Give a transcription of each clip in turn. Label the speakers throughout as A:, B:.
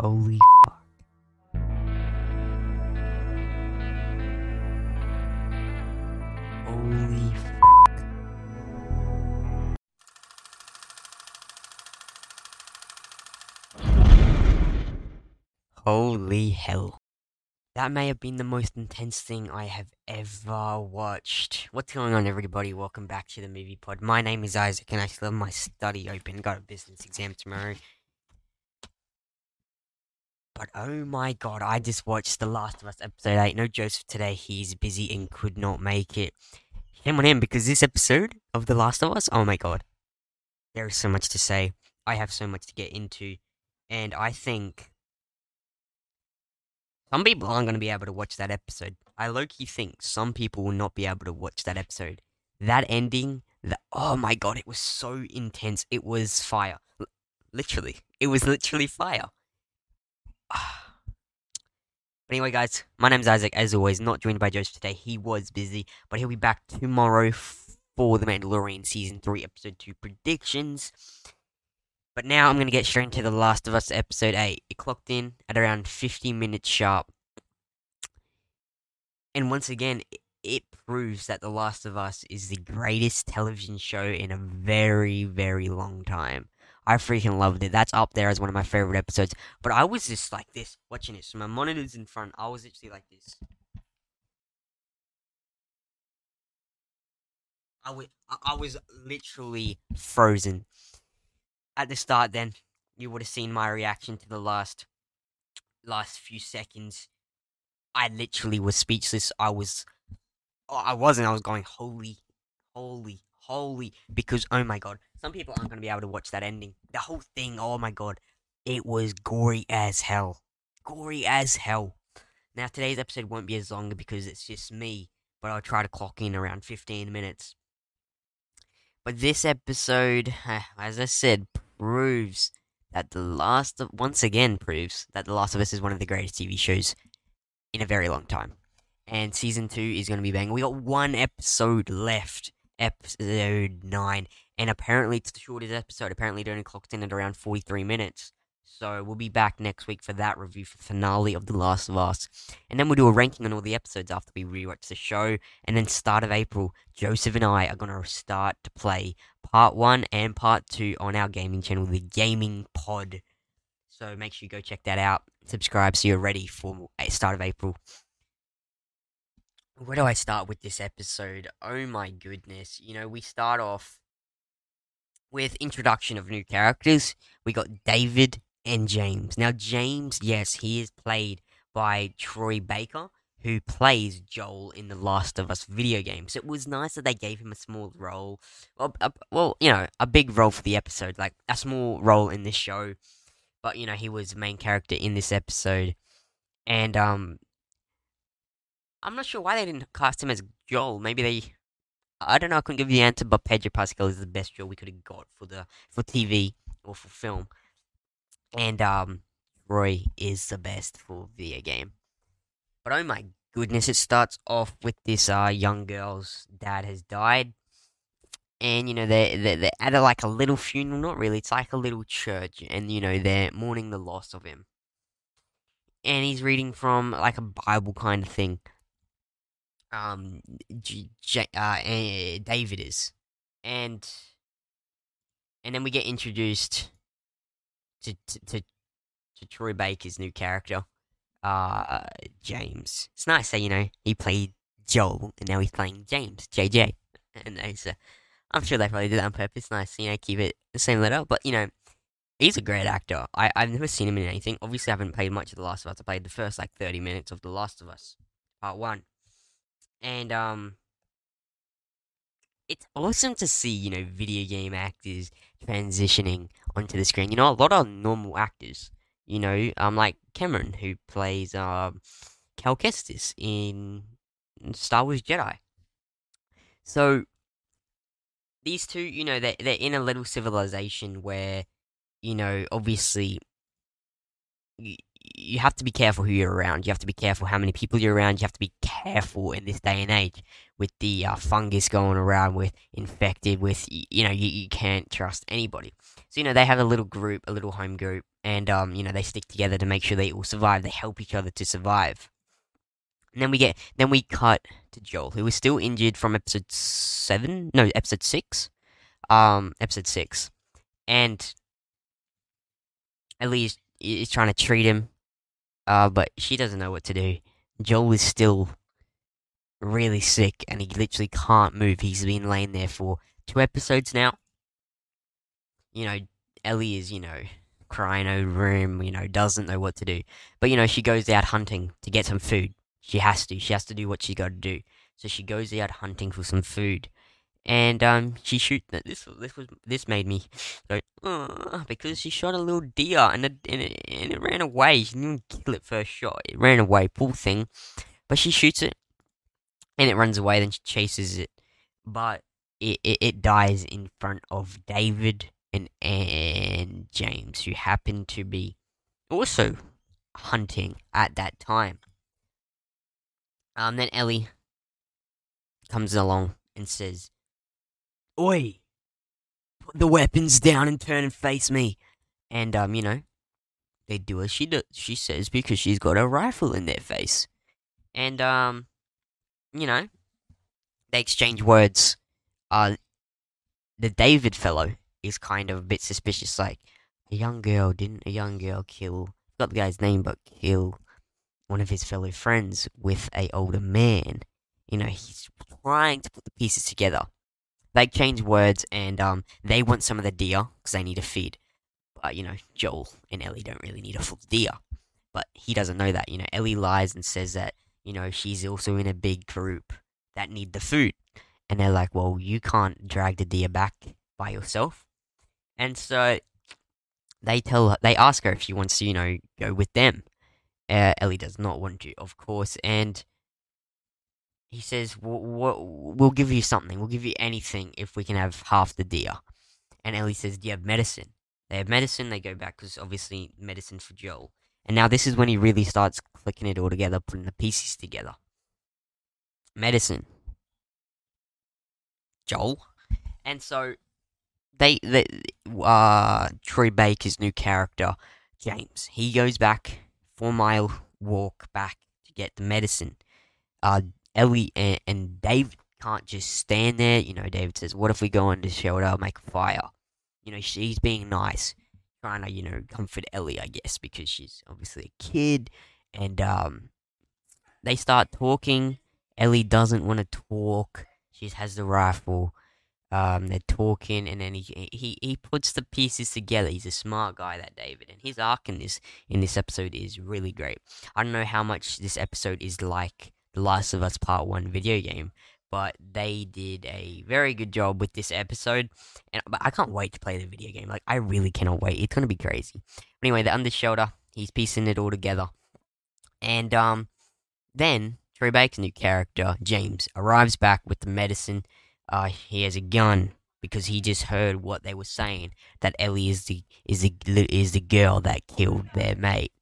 A: Holy fuck. Holy fuck. Holy hell. That may have been the most intense thing I have ever watched. What's going on, everybody? Welcome back to the Movie Pod. My name is Isaac, and I still have my study open. Got a business exam tomorrow. But oh my god, I just watched The Last of Us episode 8. No Joseph today, he's busy and could not make it. Shame on him because this episode of The Last of Us, oh my god. There is so much to say. I have so much to get into. And I think some people aren't going to be able to watch that episode. I low key think some people will not be able to watch that episode. That ending, the, oh my god, it was so intense. It was fire. L- literally. It was literally fire. But anyway, guys, my name's Isaac. As always, not joined by Joseph today. He was busy, but he'll be back tomorrow for the Mandalorian season three, episode two predictions. But now I'm going to get straight into The Last of Us episode 8. It clocked in at around 50 minutes sharp. And once again, it proves that The Last of Us is the greatest television show in a very, very long time. I freaking loved it. That's up there as one of my favorite episodes. But I was just like this, watching it. So my monitor's in front. I was actually like this. I was, I was literally frozen. At the start, then, you would have seen my reaction to the last, last few seconds. I literally was speechless. I was, I wasn't. I was going, holy, holy, holy, because oh my god, some people aren't going to be able to watch that ending. The whole thing, oh my god, it was gory as hell. Gory as hell. Now, today's episode won't be as long because it's just me, but I'll try to clock in around 15 minutes. But this episode, as I said, proves that The Last of once again proves that The Last of Us is one of the greatest TV shows in a very long time. And season two is going to be bang. We got one episode left, episode nine, and apparently it's the shortest episode. Apparently, it only clocked in at around 43 minutes. So we'll be back next week for that review for finale of The Last of Us. And then we'll do a ranking on all the episodes after we rewatch the show. And then start of April, Joseph and I are going to start to play part one and part two on our gaming channel, the Gaming Pod. So make sure you go check that out. Subscribe so you're ready for start of April. Where do I start with this episode? Oh my goodness. You know, we start off with introduction of new characters. We got David and James. Now, James, yes, he is played by Troy Baker, who plays Joel in the Last of Us video games. So it was nice that they gave him a small role. Well, a, well, you know, a big role for the episode, like a small role in this show. But you know, he was the main character in this episode, and um, I'm not sure why they didn't cast him as Joel. Maybe they I don't know. I couldn't give you the answer, but Pedro Pascal is the best Joel we could have got for the for TV or for film, and um, Troy is the best for video game. But oh my goodness, it starts off with this uh young girl's dad has died, and you know they they they're at a, like a little funeral. Not really. It's like a little church, and you know they're mourning the loss of him. And he's reading from like a Bible kind of thing um J- uh, David is, and and then we get introduced to to to, to Troy Baker's new character, uh James. It's nice that you know he played Joel and now he's playing James JJ, and uh, I'm sure they probably did that on purpose. Nice, you know, keep it the same letter, but you know. He's a great actor. I, I've never seen him in anything. Obviously, I haven't played much of The Last of Us. I played the first like 30 minutes of The Last of Us, part one and um it's awesome to see you know video game actors transitioning onto the screen. You know a lot of normal actors you know um like cameron who plays um cal kestis in star wars jedi. So these two you know they're, they're in a little civilization where you know obviously you have to be careful who you're around. You have to be careful how many people you're around. You have to be careful in this day and age with the uh, fungus going around, with infected, with you know you, you can't trust anybody. So you know they have a little group, a little home group, and um, you know they stick together to make sure they all survive. They help each other to survive. And then we get, then we cut to Joel, who was still injured from episode seven, no, episode six, um, episode six, and Ellie is, is trying to treat him, uh, but she doesn't know what to do. Joel is still really sick, and he literally can't move. He's been laying there for two episodes now. You know, Ellie is, you know, crying over him, you know, doesn't know what to do. But, you know, she goes out hunting to get some food. She has to. She has to do what she got to do. So she goes out hunting for some food. And um, she shoot. This this was this made me go because she shot a little deer and it, and it and it ran away. She didn't kill it first shot. It ran away, poor thing. But she shoots it, and it runs away. Then she chases it, but it, it, it dies in front of David and and James, who happen to be also hunting at that time. Um, then Ellie comes along and says, "Oi, put the weapons down and turn and face me." And um, you know, they do as she does. She says because she's got a rifle in their face, and um, you know, they exchange words. Uh, the David fellow is kind of a bit suspicious. Like, a young girl didn't a young girl kill? Got the guy's name, but kill one of his fellow friends with a older man. You know, he's trying to put the pieces together. They change words, and um, they want some of the deer because they need a feed. But you know, Joel and Ellie don't really need a full deer. But he doesn't know that. You know, Ellie lies and says that you know she's also in a big group that need the food, and they're like, "Well, you can't drag the deer back by yourself." And so they tell her, they ask her if she wants to, you know, go with them. Uh, Ellie does not want to, of course, and he says, "We'll give you something. We'll give you anything if we can have half the deer." And Ellie says, "Do you have medicine?" They have medicine. They go back because obviously medicine for Joel. And now this is when he really starts clicking it all together, putting the pieces together. Medicine. Joel. And so they, they uh Troy Baker's new character, James, he goes back four mile walk back to get the medicine. Uh Ellie and, and David can't just stand there. You know, David says, What if we go into shelter, make a fire? You know, she's being nice, trying to, you know, comfort Ellie, I guess, because she's obviously a kid. And um they start talking. Ellie doesn't want to talk. She has the rifle. Um, they're talking, and then he, he he puts the pieces together. He's a smart guy, that David, and his arc in this in this episode is really great. I don't know how much this episode is like the Last of Us Part One video game, but they did a very good job with this episode, and but I can't wait to play the video game. Like I really cannot wait. It's gonna be crazy. Anyway, the under shelter, he's piecing it all together, and um, then Troy Baker's new character James arrives back with the medicine uh, he has a gun because he just heard what they were saying that Ellie is the is the is the girl that killed their mate,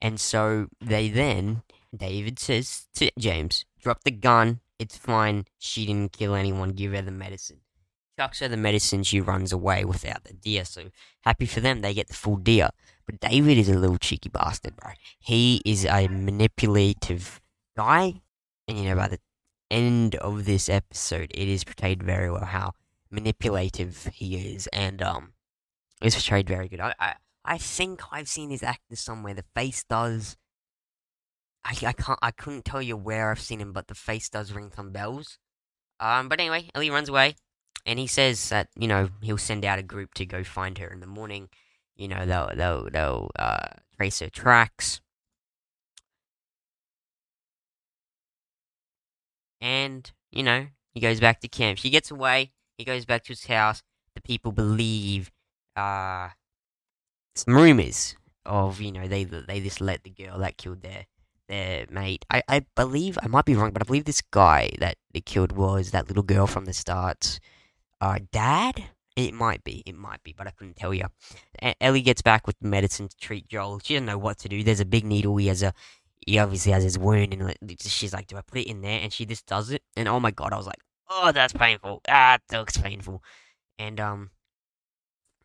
A: and so they then David says to James, "Drop the gun. It's fine. She didn't kill anyone. Give her the medicine." Chucks her the medicine. She runs away without the deer. So happy for them. They get the full deer. But David is a little cheeky bastard, bro. He is a manipulative guy, and you know by the end of this episode, it is portrayed very well how manipulative he is, and um, it's portrayed very good. I, I, I think I've seen his actor somewhere. The face does. I, I can't. I couldn't tell you where I've seen him, but the face does ring some bells. Um, but anyway, Ellie runs away, and he says that you know he'll send out a group to go find her in the morning. You know they'll they'll they'll uh, trace her tracks. and you know he goes back to camp. She gets away. He goes back to his house. The people believe uh, some rumors of you know they they just let the girl that killed their mate. I, I believe I might be wrong, but I believe this guy that they killed was that little girl from the start. Uh, dad. It might be, it might be, but I couldn't tell you. Ellie gets back with medicine to treat Joel. She doesn't know what to do. There's a big needle. He has a he obviously has his wound, and she's like, "Do I put it in there?" And she just does it, and oh my god, I was like, "Oh, that's painful. Ah, that looks painful." And um,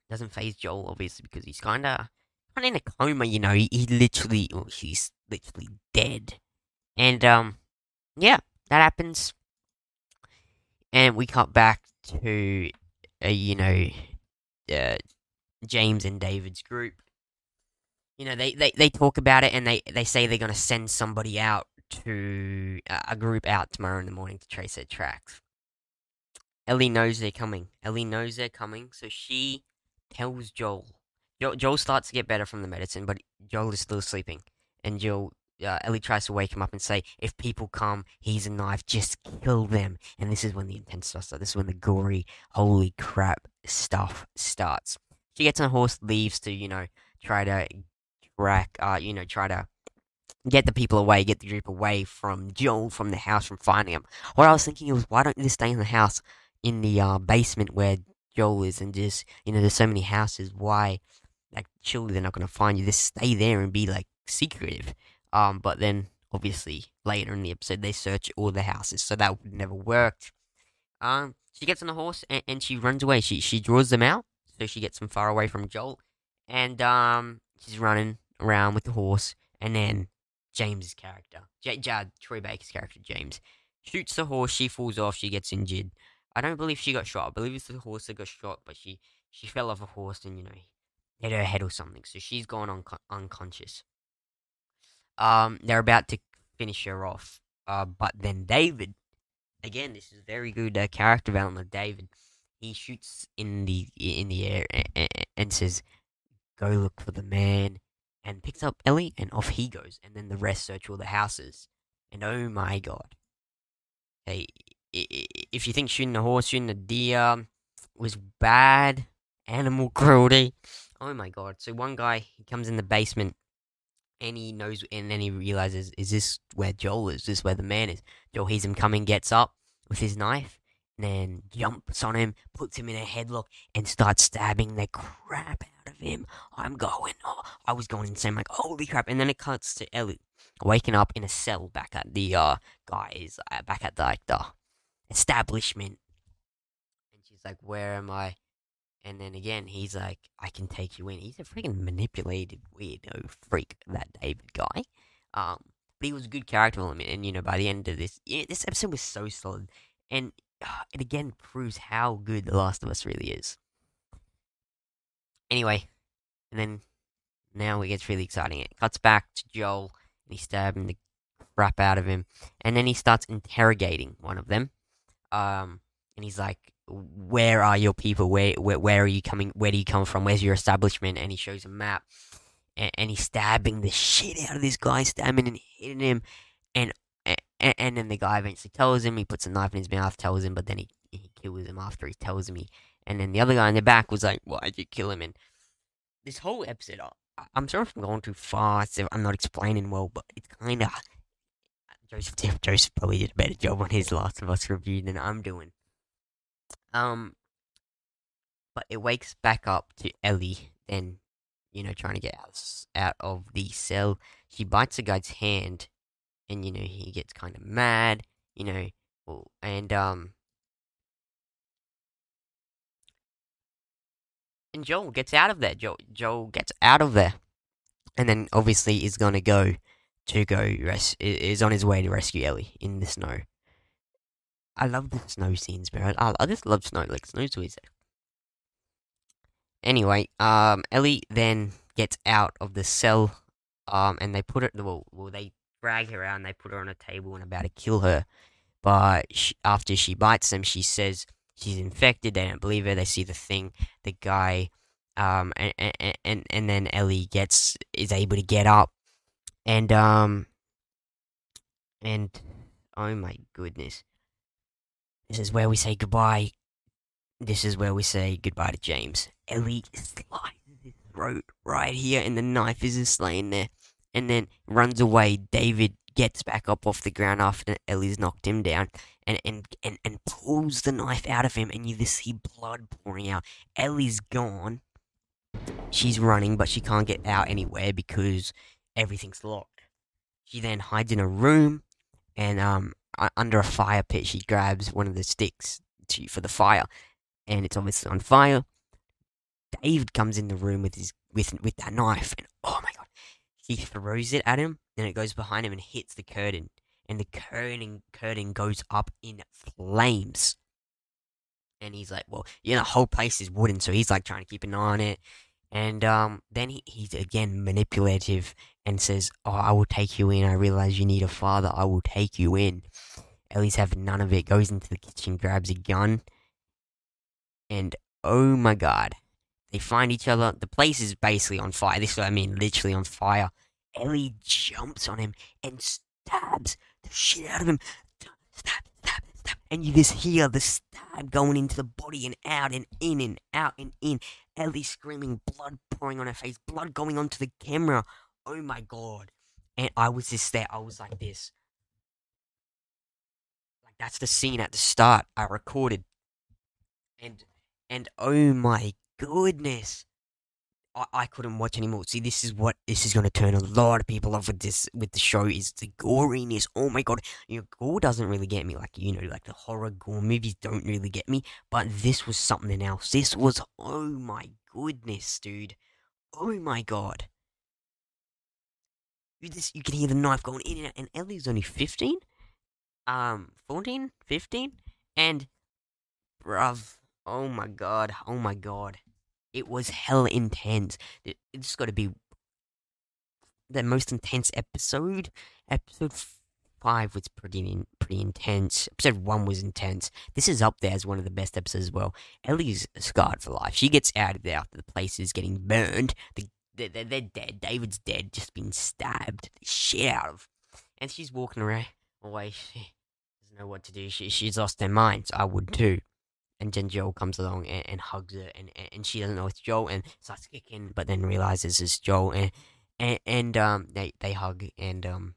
A: Doesn't faze Joel obviously because he's kind in a coma. You know, he, he literally, well, he's literally dead. And um, yeah, that happens. And we cut back to, uh, you know, uh, James and David's group. You know, they, they, they talk about it and they, they say they're going to send somebody out to uh, a group out tomorrow in the morning to trace their tracks. Ellie knows they're coming. Ellie knows they're coming, so she tells Joel. Jo- Joel starts to get better from the medicine, but Joel is still sleeping. And Joel, uh, Ellie tries to wake him up and say, "If people come, he's a knife. Just kill them." And this is when the intense stuff starts. This is when the gory, holy crap stuff starts. She gets on a horse, leaves to you know try to track, uh, you know, try to get the people away, get the group away from Joel, from the house, from finding him. What I was thinking was, why don't you stay in the house, in the uh, basement where Joel is, and just, you know, there's so many houses. Why, like, surely they're not to find you. Just stay there and be, like, secretive. Um, but then, obviously, later in the episode, they search all the houses, so that would never worked. Um, she gets on the horse and, and she runs away. She she draws them out, so she gets them far away from Joel, and um, she's running around with the horse, and then James's character, J- J- Troy Baker's character, James, shoots the horse. She falls off. She gets injured. I don't believe she got shot. I believe it's the horse that got shot, but she she fell off a horse and you know hit her head or something. So she's gone un- unconscious. Um, they're about to finish her off. Uh, but then David, again, this is very good uh, character development. David, he shoots in the in the air and, and says, "Go look for the man." and picks up Ellie, and off he goes. And then the rest search all the houses. And oh my god. Hey, if you think shooting a horse, shooting a deer was bad, animal cruelty, oh my god. So one guy, he comes in the basement, and he knows, and then he realizes, is this where Joel is? Is this where the man is? Joel hears him coming, gets up with his knife, and then jumps on him, puts him in a headlock, and starts stabbing the crap out of him. I'm going. Oh, I was going insane. Like, holy crap. And then it cuts to Ellie waking up in a cell back at the uh guys uh, back at the, like the establishment. And she's like, "Where am I?" And then again, he's like, "I can take you in." He's a freaking manipulated weirdo freak, that David guy. Um, but he was a good character element, and you know, by the end of this, yeah, this episode was so solid, and uh, it again proves how good The Last of Us really is. Anyway, and then now it gets really exciting. It cuts back to Joel, and he's stabbing the crap out of him, and then he starts interrogating one of them. Um, and he's like, "Where are your people? Where, where, where are you coming? Where do you come from? Where's your establishment?" And he shows a map, and, and he's stabbing the shit out of this guy, stabbing and hitting him, and, and and then the guy eventually tells him. He puts a knife in his mouth, tells him, but then he he kills him after he tells him and then the other guy in the back was like, "Why'd you kill him?" And this whole episode, I, I'm sorry if I'm going too fast. I'm not explaining well, but it's kind of Joseph. Joseph probably did a better job on his Last of Us review than I'm doing. Um, but it wakes back up to Ellie, then you know trying to get out out of the cell. She bites the guy's hand, and you know he gets kind of mad. You know, and um and Joel gets out of there. Joel, Joel gets out of there, and then obviously is gonna go to go res- is on his way to rescue Ellie in the snow. I love the snow scenes, bro. I, I just love snow. Like snow's always there. Anyway, um, Ellie then gets out of the cell, um, and they put her. Well, well, they drag her out and they put her on a table and about to kill her. But she, after she bites them, she says, she's infected. They don't believe her. They see the thing. The guy, um, and and and then Ellie gets is able to get up, and um, and oh my goodness, this is where we say goodbye. This is where we say goodbye to James. Ellie slices his throat right here, and the knife is just laying there, and then runs away. David gets back up off the ground after Ellie's knocked him down and, and, and, and pulls the knife out of him, and you just see blood pouring out. Ellie's gone. She's running, but she can't get out anywhere because everything's locked. She then hides in a room, and um, under a fire pit, she grabs one of the sticks to, for the fire, and it's obviously on fire. David comes in the room with his with with that knife, and oh my god, he throws it at him, and it goes behind him and hits the curtain, and the curtain curtain goes up in flames. And he's like, well, know, the whole place is wooden, so he's like trying to keep an eye on it. And um, then he, he's again manipulative and says, "Oh, I will take you in. I realize you need a father. I will take you in." Ellie's having none of it. Goes into the kitchen, grabs a gun, and oh my god, they find each other. The place is basically on fire. This is what I mean, literally on fire. Ellie jumps on him and stabs the shit out of him. Stab, stab, stab. And you just hear the stab going into the body and out and in and out and in. Ellie screaming, blood pouring on her face, blood going onto the camera. Oh my god. And I was just there. I was like this. Like that's the scene at the start I recorded. And and oh my goodness. I, I couldn't watch anymore. See, this is what this is going to turn a lot of people off with this with the show is the goriness. Oh my god, you know, gore doesn't really get me. Like you know, like the horror gore movies don't really get me. But this was something else. This was oh my goodness, dude. Oh my god. You just you can hear the knife going in and out. And Ellie's only fifteen, um, 14, 15? and bruv, oh my god, oh my god. It was hell intense. It, it's got to be the most intense episode. Episode five was pretty pretty intense. Episode one was intense. This is up there as one of the best episodes as well. Ellie's scarred for life. She gets out of there after the place is getting burned. The, they're, they're, dead. David's dead, just been stabbed the shit out of. And she's walking around away. She doesn't know what to do. She, she's lost her mind. So I would too and then Joel comes along and, and hugs her, and, and she doesn't know it's Joel, and starts kicking, but then realizes it's Joel, and and, and um they they hug, and um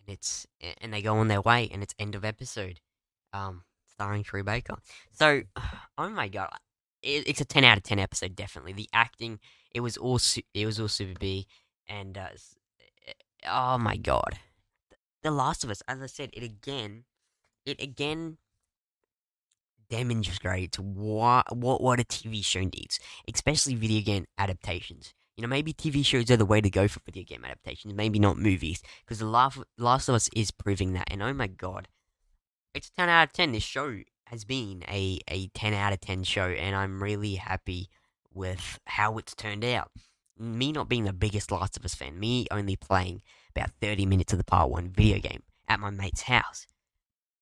A: and it's and they go on their way, and it's end of episode, um starring Troy Baker. So, oh my god, it, it's a ten out of ten episode, definitely. The acting, it was all it was all super B, and uh, oh my god, The Last of Us, as I said, it again, it again demonstrates what what what a TV show needs, especially video game adaptations. You know, maybe TV shows are the way to go for video game adaptations, maybe not movies, because The Last, Last of Us is proving that. And oh my god, it's 10 out of 10. This show has been a, a 10 out of 10 show, and I'm really happy with how it's turned out. Me not being the biggest Last of Us fan, me only playing about 30 minutes of the part one video game at my mate's house.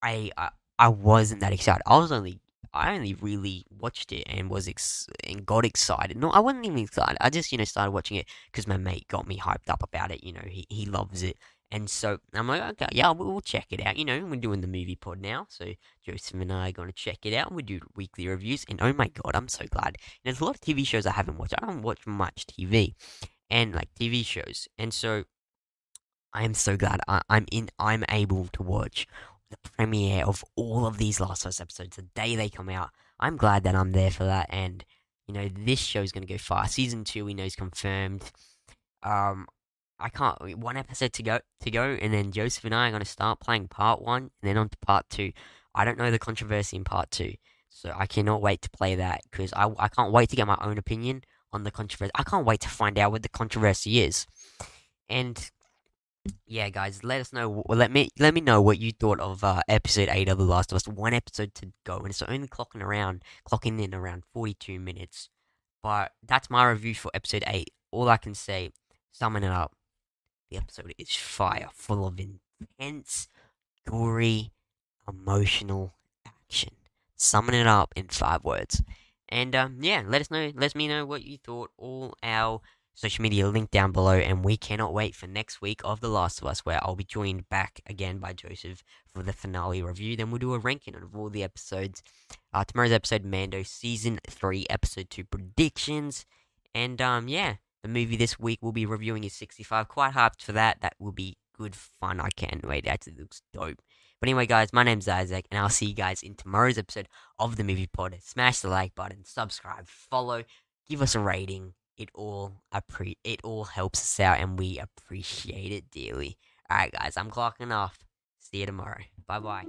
A: I, I I wasn't that excited. I was only I only really watched it and was ex- and got excited. No, I wasn't even excited. I just you know started watching it because my mate got me hyped up about it. You know, he he loves it, and so I'm like, okay, yeah, we'll, check it out. You know, we're doing the movie pod now, so Joseph and I are going to check it out. We do weekly reviews, and oh my god, I'm so glad. And there's a lot of TV shows I haven't watched. I don't watch much TV, and like TV shows, and so I am so glad I, I'm in. I'm able to watch the premiere of all of these Last of Us episodes the day they come out. I'm glad that I'm there for that, and you know this show is gonna go far. Season two, we know is confirmed. Um, I can't one episode to go to go, and then Joseph and I are gonna start playing part one, and then on to part two. I don't know the controversy in part two, so I cannot wait to play that because I I can't wait to get my own opinion on the controversy. I can't wait to find out what the controversy is, and yeah, guys, let us know. Let me let me know what you thought of uh, episode eight of The Last of Us. One episode to go, and it's only clocking around, clocking in around forty-two minutes. But that's my review for episode eight. All I can say, summing it up, the episode is fire, full of intense, gory, emotional action. Summing it up in five words. And um, yeah, let us know. Let me know what you thought. All our social media link down below. And we cannot wait for next week of The Last of Us, where I'll be joined back again by Joseph for the finale review. Then we'll do a ranking of all the episodes. Uh, tomorrow's episode, Mando Season 3, Episode 2 predictions. And um, yeah, the movie this week we'll be reviewing is 65. Quite hyped for that. That will be good fun. I can't wait. It actually looks dope. But anyway, guys, my name's Isaac, and I'll see you guys in tomorrow's episode of the Movie Pod. Smash the like button, subscribe, follow, give us a rating it all appre- it all helps us out and we appreciate it dearly. Alright guys, I'm clocking off. See you tomorrow. Bye bye.